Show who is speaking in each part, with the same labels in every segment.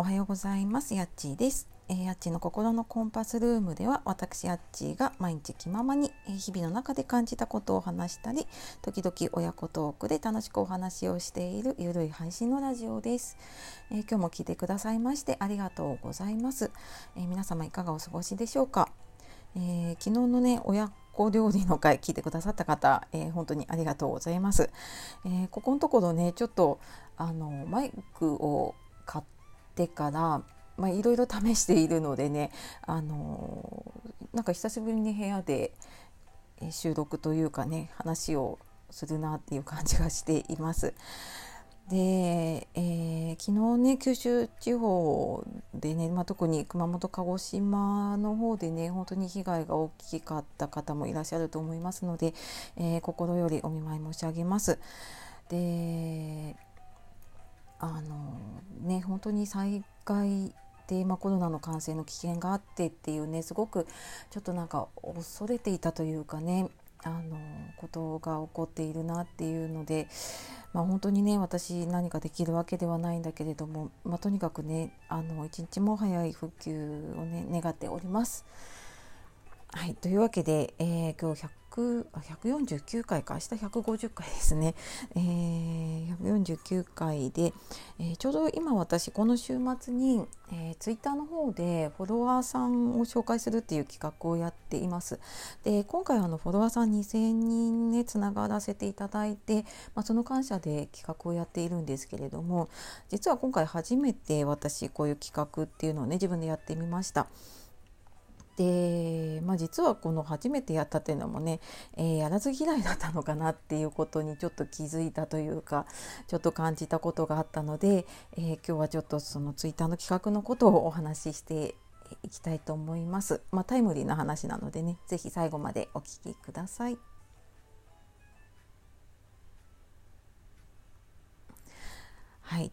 Speaker 1: おはようございます。やっちーです。えー、やっちの心のコンパスルームでは私やっちーが毎日気ままに、えー、日々の中で感じたことを話したり時々親子トークで楽しくお話をしているゆるい配信のラジオです、えー、今日も聞いてくださいましてありがとうございます、え皆様いかがお過ごしでしょうか、え昨日のね親子料理の回聞いてくださった方、え本当にありがとうございます、えここのところねちょっとあのマイクを買ってからまあ、いろいろ試しているのでねあのなんか久しぶりに部屋で収録というかね話をするなっていう感じがしています。で、えー、昨日ね九州地方でね、まあ、特に熊本鹿児島の方でね本当に被害が大きかった方もいらっしゃると思いますので、えー、心よりお見舞い申し上げます。であのね本当に災害で、まあ、コロナの感染の危険があってっていうねすごくちょっとなんか恐れていたというかねあのことが起こっているなっていうので、まあ、本当にね私何かできるわけではないんだけれども、まあ、とにかくねあの一日も早い復旧をね願っております。はい、というわけで、えー、今日149回か明日150回ですね、えー、149回で、えー、ちょうど今私この週末に、えー、ツイッターの方でフォロワーさんを紹介するっていう企画をやっています。で今回あのフォロワーさん2000人ねつながらせていただいて、まあ、その感謝で企画をやっているんですけれども実は今回初めて私こういう企画っていうのをね自分でやってみました。で、まあ、実はこの初めてやったっていうのもね、えー、やらず嫌いだったのかなっていうことにちょっと気づいたというかちょっと感じたことがあったので、えー、今日はちょっとそのツイッターの企画のことをお話ししていきたいと思います。まあ、タイムリーな話なのでね是非最後までお聴きください。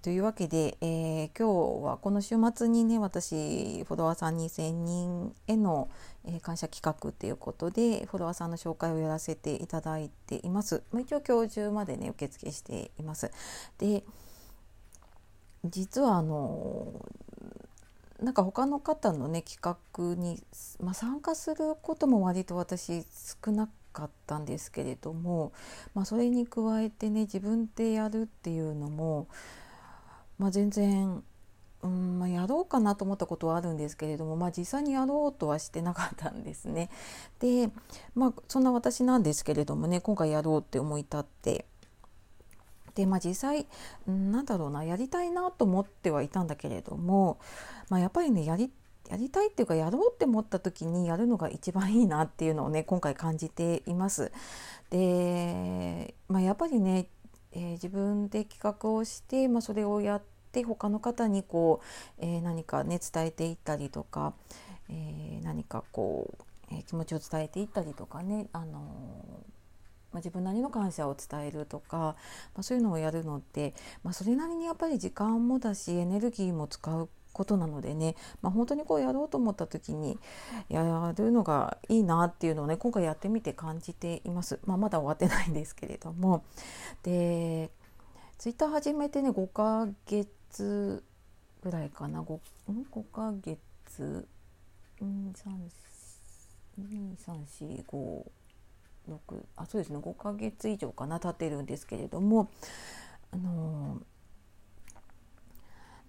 Speaker 1: というわけで、えー、今日はこの週末にね私フォロワーさん2,000人への、えー、感謝企画っていうことでフォロワーさんの紹介をやらせていただいています。まあ、一応今日中までね受付しています。で実はあのなんか他の方のね企画に、まあ、参加することも割と私少なかったんですけれども、まあ、それに加えてね自分でやるっていうのもまあ、全然、うんまあ、やろうかなと思ったことはあるんですけれども、まあ、実際にやろうとはしてなかったんですね。で、まあ、そんな私なんですけれどもね今回やろうって思い立って。でまあ、実際なんだろうなやりたいなと思ってはいたんだけれども、まあ、やっぱりねやりやりたいっていうかやろうって思った時にやるのが一番いいなっていうのをね今回感じています。で、まあ、やっぱりねえー、自分で企画をして、まあ、それをやって他の方にこう、えー、何かね伝えていったりとか、え、何かこう、え気持ちを伝えていったりとかね、あのま、自分なりの感謝を伝えるとか、まあ、そういうのをやるのって、まあ、それなりにやっぱり時間もだしエネルギーも使うことなのでね、まあ、本当にこうやろうと思った時にやるのがいいなっていうのをね今回やってみて感じています。まあ、まだ終わってないんですけれども。でツイッター始めてね5ヶ月ぐらいかな。5, 5ヶ月。23456あそうですね。5ヶ月以上かな経ってるんですけれども。あのー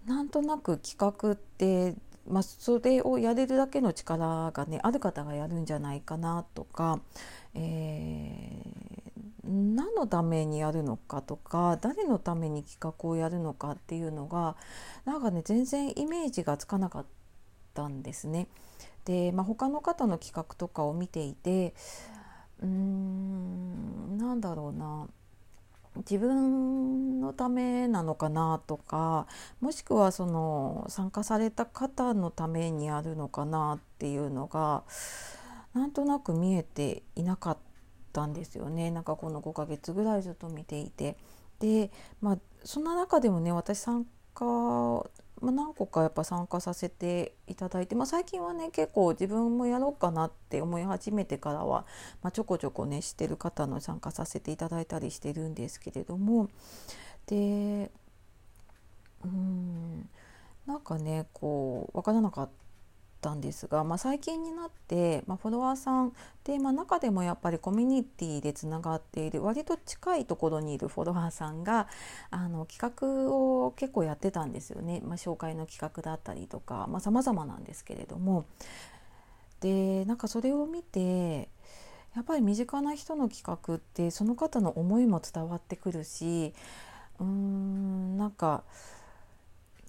Speaker 1: なんとなく企画って、まあ、それをやれるだけの力がねある方がやるんじゃないかなとか、えー、何のためにやるのかとか誰のために企画をやるのかっていうのがなんかね全然イメージがつかなかったんですね。で、まあ、他の方の企画とかを見ていてうーんなんだろうな自分のためなのかなとかもしくはその参加された方のためにあるのかなっていうのがなんとなく見えていなかったんですよね。なんかこの5ヶ月ぐらいずっと見ていて。でまあそんな中でもね私参加まあ、何個かやっぱ参加させていただいて、まあ、最近はね結構自分もやろうかなって思い始めてからは、まあ、ちょこちょこねしてる方の参加させていただいたりしてるんですけれども。でうんなんかねこう分からなかったたんですが、まあ、最近になって、まあ、フォロワーさんで、まあ、中でもやっぱりコミュニティでつながっている割と近いところにいるフォロワーさんがあの企画を結構やってたんですよね、まあ、紹介の企画だったりとかさまざ、まなんですけれども。でなんかそれを見てやっぱり身近な人の企画ってその方の思いも伝わってくるしうーんなんか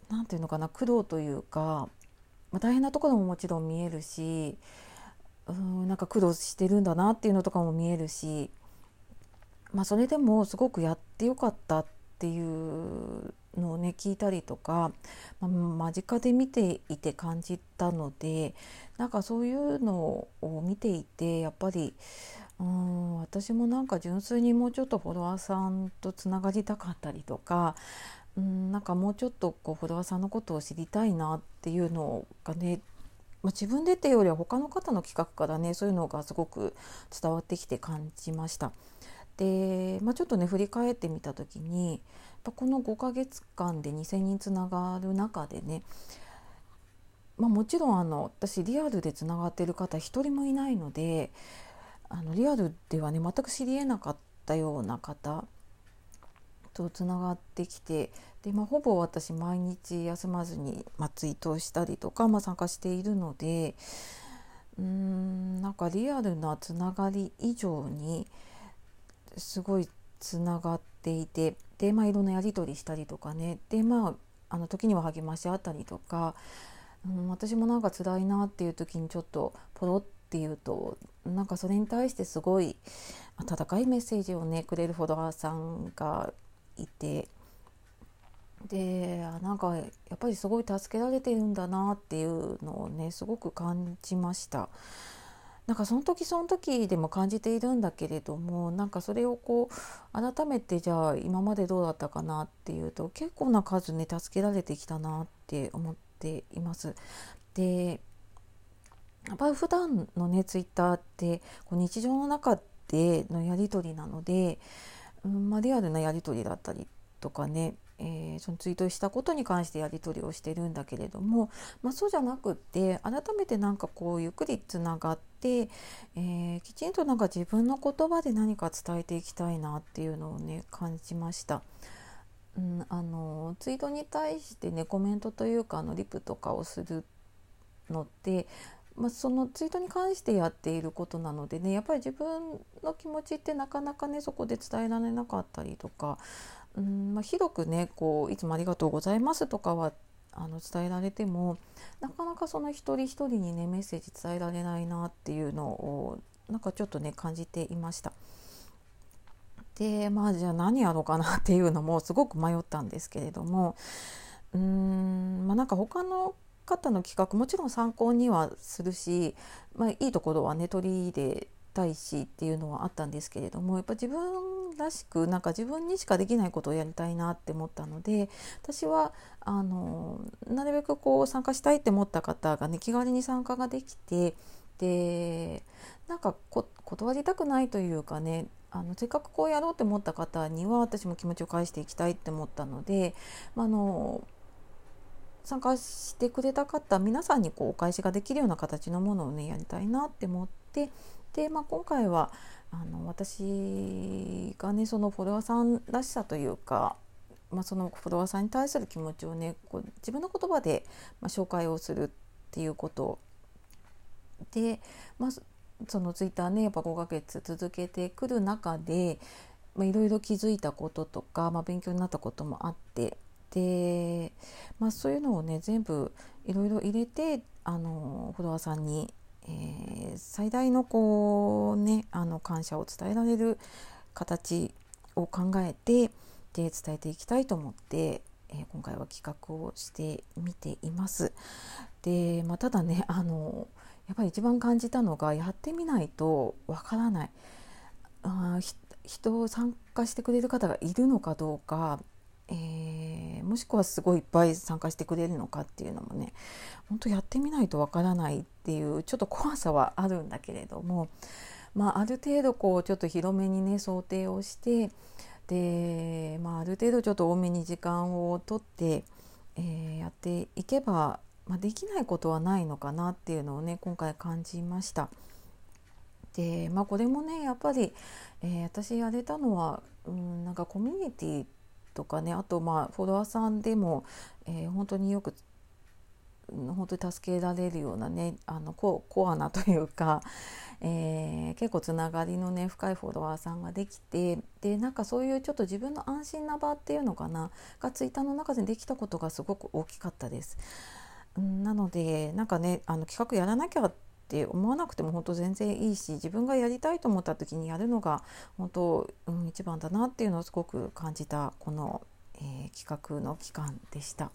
Speaker 1: なんていうのかな苦労というか、まあ、大変なところももちろん見えるしうんなんか苦労してるんだなっていうのとかも見えるし、まあ、それでもすごくやってよかったっていうのをね聞いたりとか、まあ、間近で見ていて感じたのでなんかそういうのを見ていてやっぱりうん私もなんか純粋にもうちょっとフォロワーさんとつながりたかったりとかうんなんかもうちょっとこうフォロワーさんのことを知りたいなっていうのがねまあ、自分でっていうよりは他の方の企画からねそういうのがすごく伝わってきて感じました。で、まあ、ちょっとね振り返ってみた時にこの5ヶ月間で2,000人つながる中でね、まあ、もちろんあの私リアルでつながってる方一人もいないのであのリアルではね全く知りえなかったような方とつながってきてで、まあ、ほぼ私毎日休まずに、まあ、ツイートしたりとか、まあ、参加しているのでうーんなんかリアルなつながり以上にすごいつながっていてで、まあ、いろんなやり取りしたりとかねでまああの時には励まし合ったりとか、うん、私もなんか辛いなっていう時にちょっとポロって言うとなんかそれに対してすごい温かいメッセージをねくれるフォロワーさんがいてでなんかやっぱりすごい助けられてるんだなっていうのをねすごく感じました。なんかその時その時でも感じているんだけれどもなんかそれをこう改めてじゃあ今までどうだったかなっていうと結構な数ね助けられてきたなって思っています。でやっぱり普段のねツイッターってこう日常の中でのやり取りなので、まあ、リアルなやり取りだったりとかね、えー、そのツイートしたことに関してやり取りをしてるんだけれども、まあ、そうじゃなくって改めてなんかこうゆっくりつながって、えー、きちんとなんか自分の言葉で何か伝えていきたいなっていうのをね感じました。うん、あのツイートに対してねコメントというかあのリプとかをするのってまあ、そのツイートに関してやっていることなのでねやっぱり自分の気持ちってなかなかねそこで伝えられなかったりとかうん、まあ、広くねこういつもありがとうございますとかはあの伝えられてもなかなかその一人一人にねメッセージ伝えられないなっていうのをなんかちょっとね感じていました。でまあじゃあ何やろうかなっていうのもすごく迷ったんですけれどもうーんまあなんか他の方の企画もちろん参考にはするし、まあ、いいところはね取り入れたいしっていうのはあったんですけれどもやっぱ自分らしくなんか自分にしかできないことをやりたいなって思ったので私はあのなるべくこう参加したいって思った方がね気軽に参加ができてでなんか断りたくないというかねあのせっかくこうやろうって思った方には私も気持ちを返していきたいって思ったので、まあの参加してくれた方皆さんにこうお返しができるような形のものをねやりたいなって思ってで、まあ、今回はあの私がねそのフォロワーさんらしさというか、まあ、そのフォロワーさんに対する気持ちをねこう自分の言葉で、まあ、紹介をするっていうこと。で、まあ、そのツイッターねやっぱ5ヶ月続けてくる中でいろいろ気づいたこととか、まあ、勉強になったこともあってで、まあ、そういうのをね全部いろいろ入れてあのフォロワーさんに、えー、最大のこうねあの感謝を伝えられる形を考えてで伝えていきたいと思って、えー、今回は企画をしてみています。で、まあ、ただねあのやっぱり一番感じたのがやってみないとわからないあ人を参加してくれる方がいるのかどうかえー、もしくはすごいいっぱい参加してくれるのかっていうのもね本当やってみないとわからないっていうちょっと怖さはあるんだけれども、まあ、ある程度こうちょっと広めにね想定をしてで、まあ、ある程度ちょっと多めに時間をとって、えー、やっていけば、まあ、できないことはないのかなっていうのをね今回感じました。でまあこれもねやっぱり、えー、私やれたのは、うん、なんかコミュニティとかねあとまあフォロワーさんでも、えー、本当によく本当に助けられるようなねあのココアなというか、えー、結構つながりのね深いフォロワーさんができてでなんかそういうちょっと自分の安心な場っていうのかながツイッターの中でできたことがすごく大きかったです。なのでなんかねあの企画やらなきゃって思わなくても本当全然いいし自分がやりたいと思った時にやるのが本当、うん、一番だなっていうのをすごく感じたこの、えー、企画の期間でした。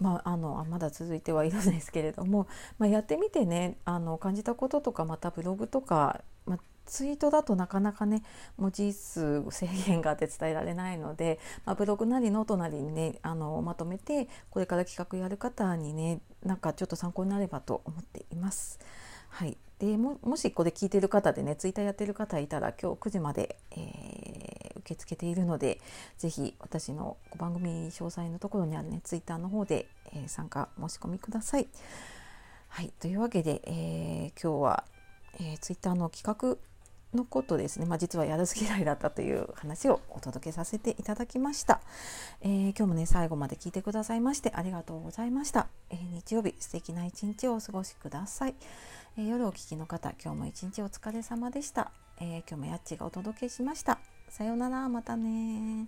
Speaker 1: まあ、あのまだ続いてはいるんですけれども、まあ、やってみてねあの感じたこととかまたブログとか、ツイートだとなかなかね文字数制限があって伝えられないので、まあ、ブログなりノートなりにねあのまとめてこれから企画やる方にねなんかちょっと参考になればと思っています。はい、でももしこれ聞いてる方でねツイッターやってる方いたら今日9時まで、えー、受け付けているので是非私の番組詳細のところにあるねツイッターの方で、えー、参加申し込みください。はい、というわけで、えー、今日は、えー、ツイッターの企画のことですね、まあ、実はやるす嫌いだったという話をお届けさせていただきました、えー、今日もね最後まで聞いてくださいましてありがとうございました、えー、日曜日素敵な一日をお過ごしください、えー、夜お聞きの方今日も一日お疲れ様でした、え今日もやっちがお届けしました。さようならまたね